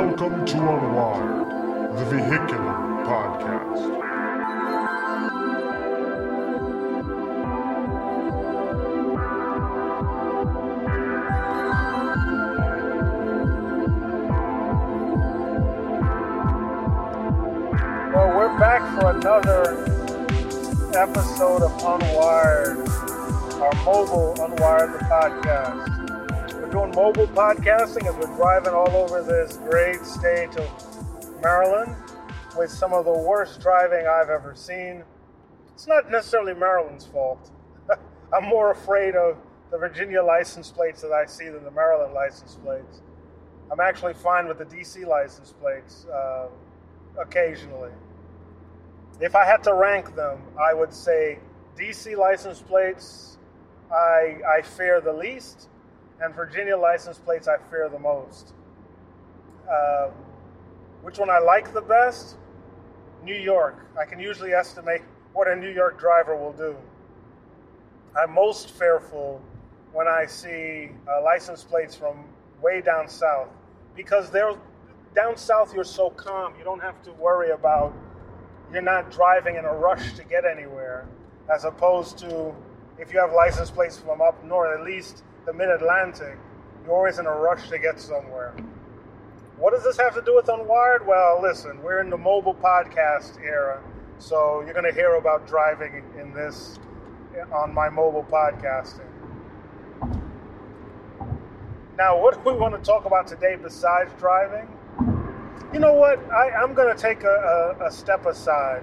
Welcome to Unwired, the vehicular podcast. Well, we're back for another episode of Unwired, our mobile Unwired the podcast. We're doing mobile podcasting as we're driving all over this great state of Maryland with some of the worst driving I've ever seen. It's not necessarily Maryland's fault. I'm more afraid of the Virginia license plates that I see than the Maryland license plates. I'm actually fine with the DC license plates uh, occasionally. If I had to rank them, I would say DC license plates I, I fear the least, and Virginia license plates I fear the most. Um, which one I like the best? New York. I can usually estimate what a New York driver will do. I'm most fearful when I see uh, license plates from way down south because they're down south you're so calm you don't have to worry about you're not driving in a rush to get anywhere as opposed to if you have license plates from up north at least the mid-atlantic you're always in a rush to get somewhere. What does this have to do with unwired? Well listen we're in the mobile podcast era so you're going to hear about driving in this on my mobile podcasting. Now what do we want to talk about today besides driving? You know what? I, I'm going to take a, a, a step aside,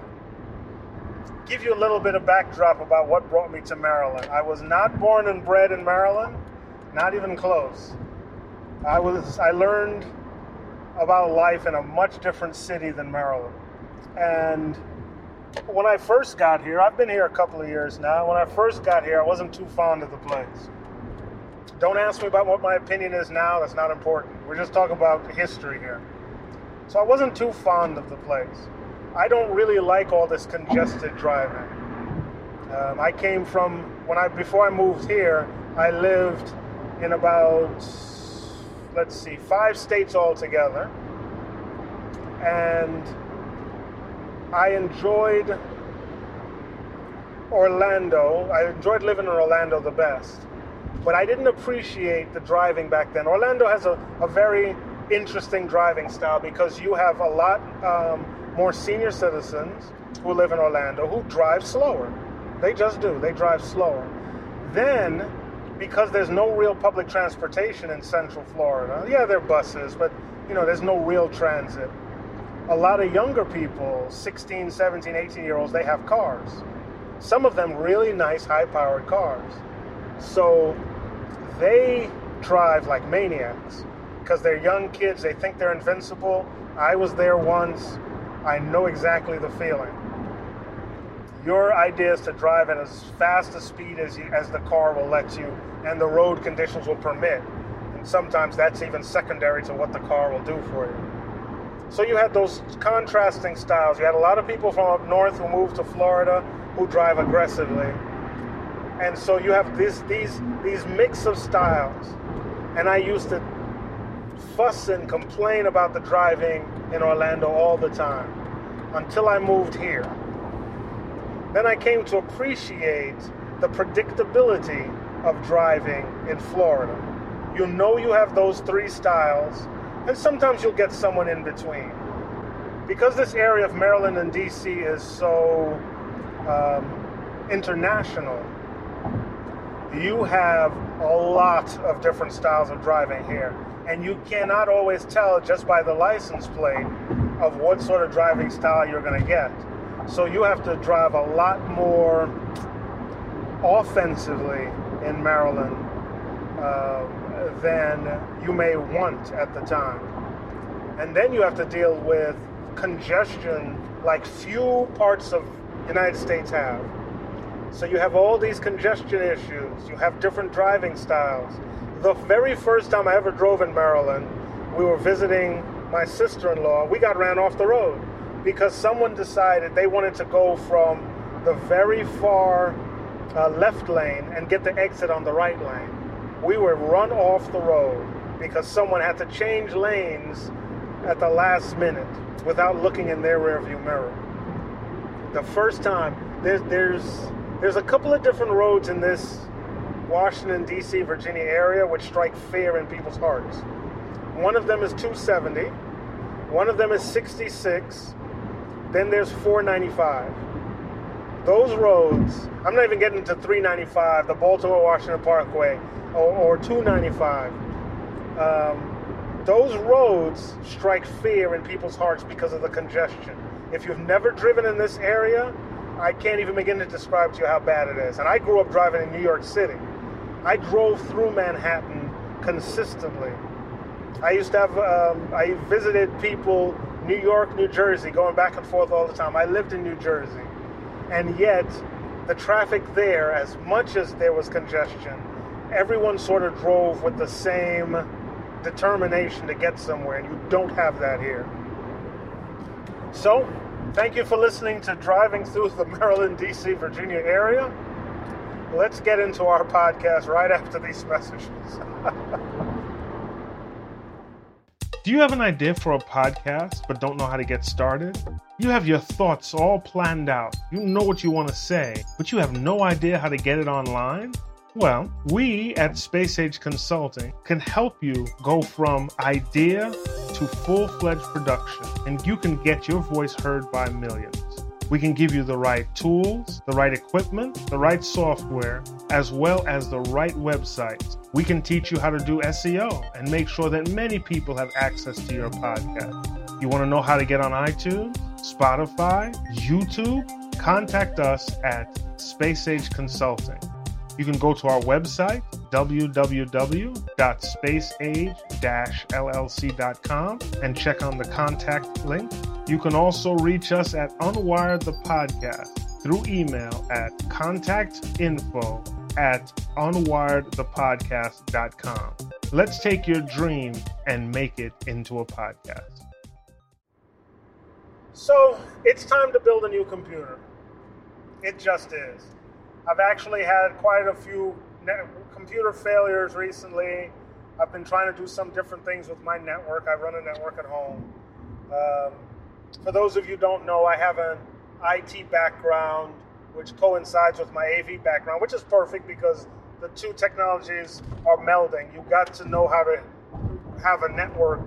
give you a little bit of backdrop about what brought me to Maryland. I was not born and bred in Maryland, not even close. I was. I learned about life in a much different city than Maryland, and when I first got here, I've been here a couple of years now. When I first got here, I wasn't too fond of the place. Don't ask me about what my opinion is now. That's not important. We're just talking about history here. So I wasn't too fond of the place. I don't really like all this congested driving. Um, I came from when I before I moved here. I lived in about let's see five states altogether, and I enjoyed Orlando. I enjoyed living in Orlando the best, but I didn't appreciate the driving back then. Orlando has a, a very interesting driving style because you have a lot um, more senior citizens who live in Orlando who drive slower. They just do. They drive slower. Then, because there's no real public transportation in Central Florida, yeah, there are buses, but you know, there's no real transit. A lot of younger people, 16, 17, 18 year olds, they have cars. Some of them really nice, high powered cars. So they drive like maniacs because they're young kids. They think they're invincible. I was there once. I know exactly the feeling. Your idea is to drive at as fast a speed as, you, as the car will let you and the road conditions will permit. And sometimes that's even secondary to what the car will do for you. So you had those contrasting styles. You had a lot of people from up north who moved to Florida who drive aggressively. And so you have this, these, these mix of styles. And I used to fuss and complain about the driving in Orlando all the time until I moved here. Then I came to appreciate the predictability of driving in Florida. You know you have those three styles, and sometimes you'll get someone in between. Because this area of Maryland and DC is so um, international, you have a lot of different styles of driving here and you cannot always tell just by the license plate of what sort of driving style you're going to get. So you have to drive a lot more offensively in Maryland uh, than you may want at the time. And then you have to deal with congestion like few parts of the United States have. So you have all these congestion issues, you have different driving styles the very first time I ever drove in Maryland, we were visiting my sister in law. We got ran off the road because someone decided they wanted to go from the very far uh, left lane and get the exit on the right lane. We were run off the road because someone had to change lanes at the last minute without looking in their rearview mirror. The first time, there's there's there's a couple of different roads in this Washington D.C. Virginia area which strike fear in people's hearts. One of them is 270. One of them is 66. Then there's 495. Those roads, I'm not even getting to 395, the Baltimore Washington Parkway, or, or 295. Um, those roads strike fear in people's hearts because of the congestion. If you've never driven in this area, I can't even begin to describe to you how bad it is. And I grew up driving in New York City. I drove through Manhattan consistently. I used to have, um, I visited people, New York, New Jersey, going back and forth all the time. I lived in New Jersey. And yet, the traffic there, as much as there was congestion, everyone sort of drove with the same determination to get somewhere, and you don't have that here. So, thank you for listening to Driving Through the Maryland, D.C., Virginia area. Let's get into our podcast right after these messages. Do you have an idea for a podcast but don't know how to get started? You have your thoughts all planned out. You know what you want to say, but you have no idea how to get it online? Well, we at Space Age Consulting can help you go from idea to full fledged production, and you can get your voice heard by millions. We can give you the right tools, the right equipment, the right software, as well as the right websites. We can teach you how to do SEO and make sure that many people have access to your podcast. You want to know how to get on iTunes, Spotify, YouTube? Contact us at Space Age Consulting. You can go to our website, www.spaceage-llc.com, and check on the contact link. You can also reach us at Unwired the Podcast through email at contactinfo at unwiredthepodcast.com. Let's take your dream and make it into a podcast. So, it's time to build a new computer. It just is. I've actually had quite a few net- computer failures recently. I've been trying to do some different things with my network. I run a network at home. Um, for those of you don't know, I have an IT background, which coincides with my AV background, which is perfect because the two technologies are melding. You've got to know how to have a network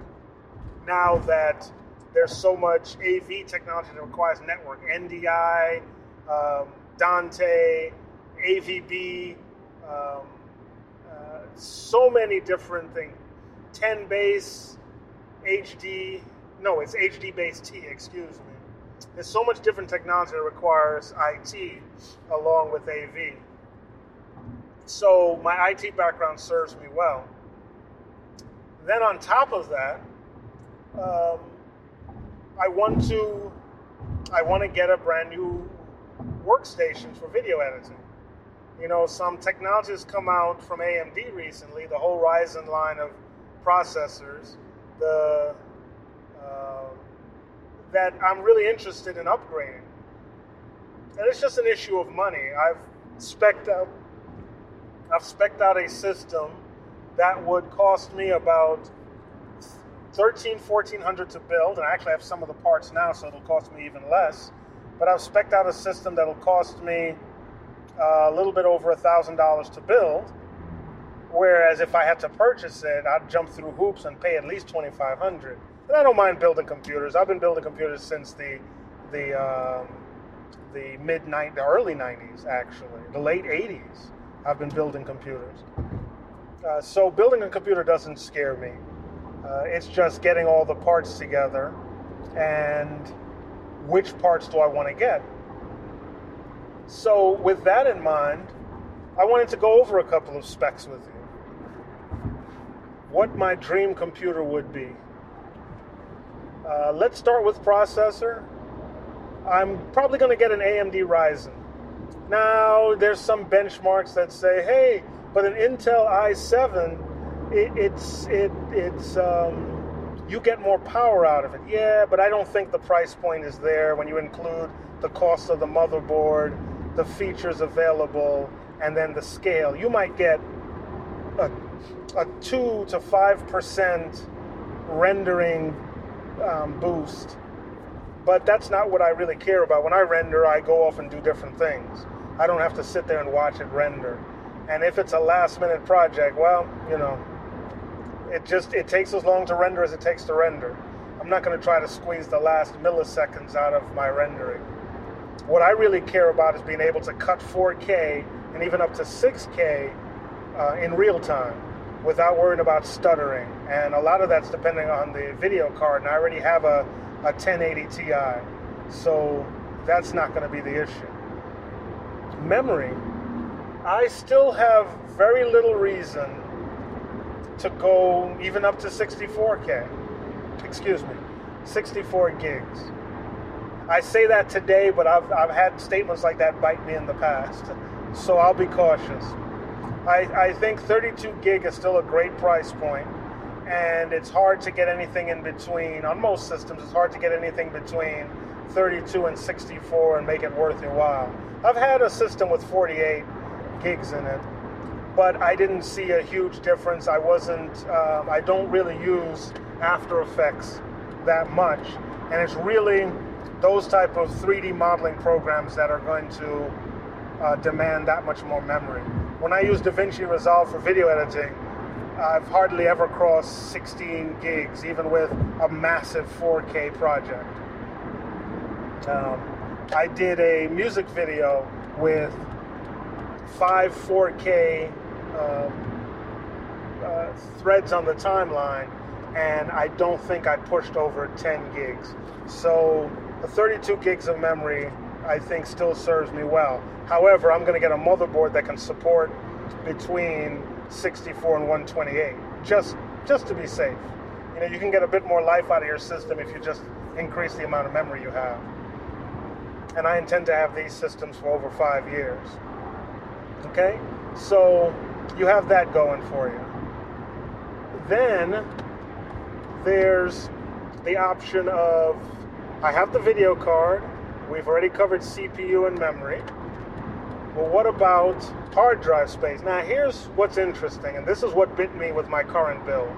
now that there's so much AV technology that requires network. NDI, um, Dante, AVB, um, uh, so many different things. 10 base, HD, no, it's HD base T, excuse me. There's so much different technology that requires IT along with AV. So my IT background serves me well. Then on top of that, um, I want to I want to get a brand new workstation for video editing. You know, some technologies come out from AMD recently, the whole Ryzen line of processors, the that I'm really interested in upgrading. And it's just an issue of money. I've spec'd out I've spec'd out a system that would cost me about 13 1400 to build and I actually have some of the parts now so it'll cost me even less but I've spec'd out a system that'll cost me uh, a little bit over a thousand dollars to build whereas if I had to purchase it I'd jump through hoops and pay at least 2500 I don't mind building computers I've been building computers since the the um, the mid 90s the early 90s actually the late 80s I've been building computers uh, so building a computer doesn't scare me uh, it's just getting all the parts together and which parts do I want to get. So, with that in mind, I wanted to go over a couple of specs with you. What my dream computer would be. Uh, let's start with processor. I'm probably going to get an AMD Ryzen. Now, there's some benchmarks that say, hey, but an Intel i7 it, it's it it's um, you get more power out of it. Yeah, but I don't think the price point is there when you include the cost of the motherboard, the features available, and then the scale. You might get a, a two to five percent rendering um, boost. But that's not what I really care about. When I render, I go off and do different things. I don't have to sit there and watch it render. And if it's a last minute project, well, you know, it just it takes as long to render as it takes to render. I'm not going to try to squeeze the last milliseconds out of my rendering. What I really care about is being able to cut 4K and even up to 6K uh, in real time without worrying about stuttering. And a lot of that's depending on the video card. And I already have a, a 1080 Ti, so that's not going to be the issue. Memory, I still have very little reason to go even up to 64K. Excuse me, 64 gigs. I say that today, but I've, I've had statements like that bite me in the past. So I'll be cautious. I, I think 32 gig is still a great price point, and it's hard to get anything in between. On most systems, it's hard to get anything between 32 and 64 and make it worth your while. I've had a system with 48 gigs in it, but I didn't see a huge difference. I wasn't, um, I don't really use After Effects that much, and it's really those type of 3D modeling programs that are going to uh, demand that much more memory. When I use DaVinci Resolve for video editing, I've hardly ever crossed 16 gigs, even with a massive 4K project. Um, I did a music video with five 4K um, uh, threads on the timeline, and I don't think I pushed over 10 gigs. So the 32 gigs of memory, I think, still serves me well. However, I'm going to get a motherboard that can support between 64 and 128, just just to be safe. You know, you can get a bit more life out of your system if you just increase the amount of memory you have. And I intend to have these systems for over five years. Okay, so you have that going for you. Then there's the option of I have the video card. We've already covered CPU and memory. Well, what about hard drive space? Now, here's what's interesting, and this is what bit me with my current build.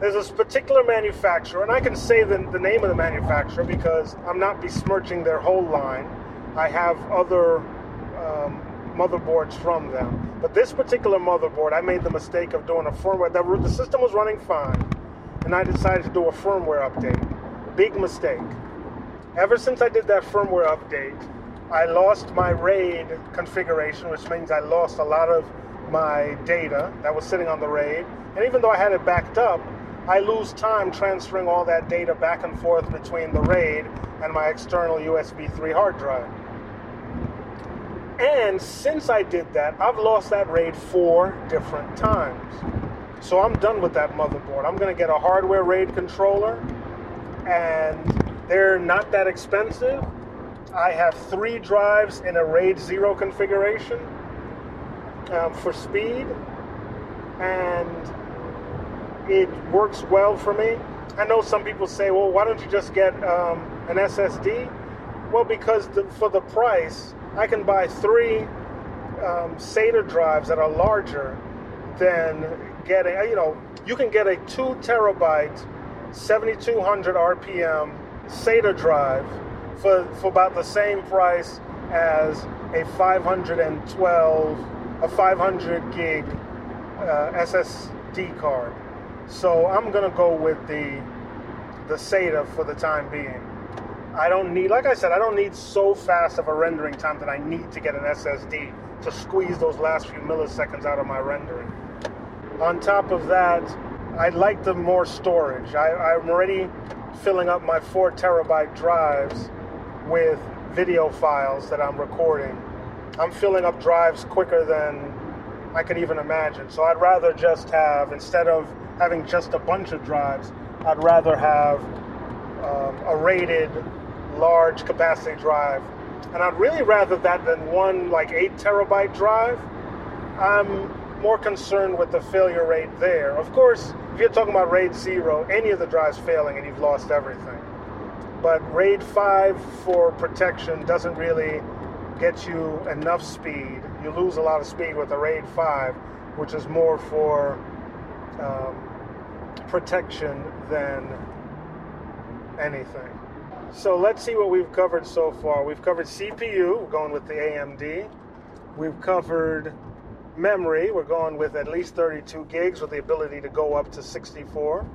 There's this particular manufacturer, and I can say the, the name of the manufacturer because I'm not besmirching their whole line. I have other um, motherboards from them. But this particular motherboard, I made the mistake of doing a firmware. The, the system was running fine, and I decided to do a firmware update. Big mistake. Ever since I did that firmware update, I lost my RAID configuration, which means I lost a lot of my data that was sitting on the RAID. And even though I had it backed up, I lose time transferring all that data back and forth between the RAID and my external USB 3 hard drive. And since I did that, I've lost that RAID four different times. So I'm done with that motherboard. I'm going to get a hardware RAID controller and they're not that expensive. I have three drives in a RAID 0 configuration um, for speed, and it works well for me. I know some people say, well, why don't you just get um, an SSD? Well, because the, for the price, I can buy three um, SATA drives that are larger than getting, you know, you can get a two terabyte 7200 RPM SATA drive for, for about the same price as a 512, a 500 gig uh, SSD card. So I'm gonna go with the the SATA for the time being. I don't need, like I said, I don't need so fast of a rendering time that I need to get an SSD to squeeze those last few milliseconds out of my rendering. On top of that, I'd like the more storage. I, I, am already filling up my four terabyte drives with video files that I'm recording. I'm filling up drives quicker than I could even imagine. So I'd rather just have, instead of having just a bunch of drives, I'd rather have um, a RAIDed large capacity drive. And I'd really rather that than one like eight terabyte drive. I'm more concerned with the failure rate there. Of course, if you're talking about RAID 0, any of the drives failing and you've lost everything. But RAID 5 for protection doesn't really get you enough speed. You lose a lot of speed with a RAID 5, which is more for um, protection than anything. So let's see what we've covered so far. We've covered CPU, we're going with the AMD. We've covered memory, we're going with at least 32 gigs with the ability to go up to 64.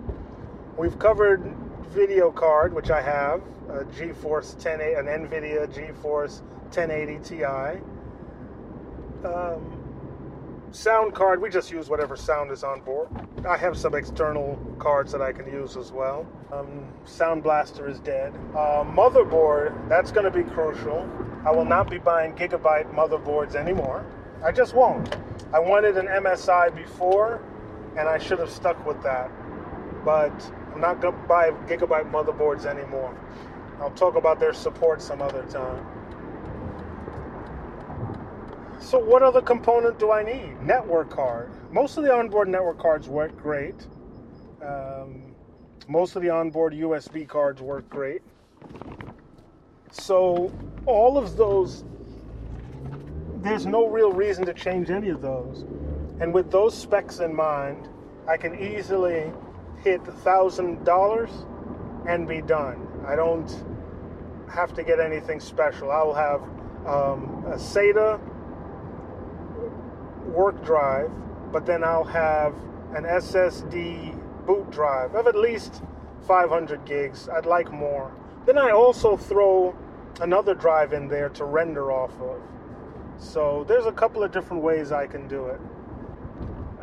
We've covered video card, which I have, a GeForce 10, an NVIDIA GeForce 1080 Ti. Um, sound card, we just use whatever sound is on board. I have some external cards that I can use as well. Um, sound Blaster is dead. Uh, motherboard, that's going to be crucial. I will not be buying gigabyte motherboards anymore. I just won't. I wanted an MSI before, and I should have stuck with that. But I'm not going to buy gigabyte motherboards anymore. I'll talk about their support some other time. So, what other component do I need? Network card. Most of the onboard network cards work great. Um, most of the onboard USB cards work great. So, all of those, there's no real reason to change any of those. And with those specs in mind, I can easily hit $1,000 and be done. I don't have to get anything special. I will have um, a SATA work drive, but then I'll have an SSD boot drive of at least 500 gigs. I'd like more. Then I also throw another drive in there to render off of. So there's a couple of different ways I can do it.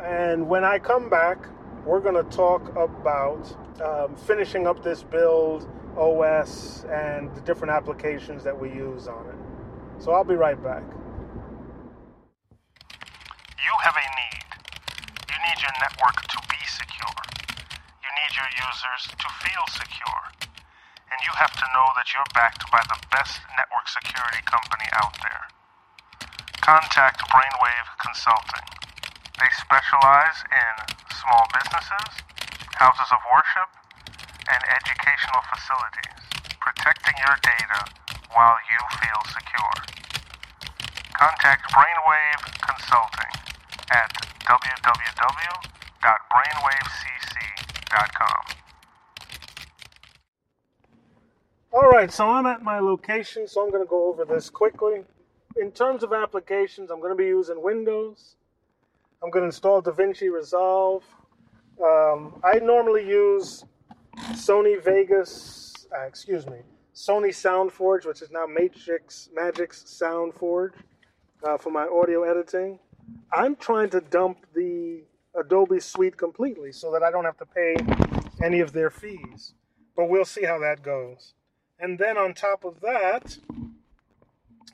And when I come back, we're going to talk about um, finishing up this build, OS, and the different applications that we use on it. So I'll be right back. You have a need. You need your network to be secure. You need your users to feel secure. And you have to know that you're backed by the best network security company out there. Contact Brainwave Consulting. They specialize in small businesses, houses of worship, and educational facilities, protecting your data while you feel secure. Contact Brainwave Consulting at www.brainwavecc.com. All right, so I'm at my location, so I'm going to go over this quickly. In terms of applications, I'm going to be using Windows. I'm going to install DaVinci Resolve. Um, I normally use Sony Vegas, uh, excuse me, Sony SoundForge, which is now Matrix Magix SoundForge uh, for my audio editing. I'm trying to dump the Adobe Suite completely so that I don't have to pay any of their fees. But we'll see how that goes. And then on top of that,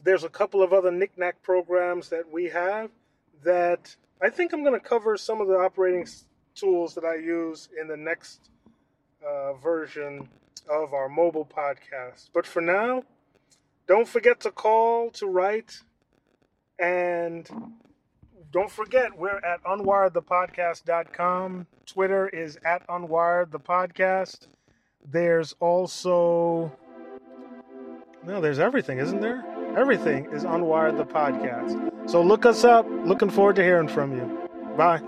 there's a couple of other knickknack programs that we have that I think I'm going to cover some of the operating tools that I use in the next uh, version of our mobile podcast. But for now, don't forget to call, to write, and don't forget we're at unwiredthepodcast.com. Twitter is at unwiredthepodcast. There's also no, there's everything, isn't there? Everything is Unwired the podcast. So look us up. Looking forward to hearing from you. Bye.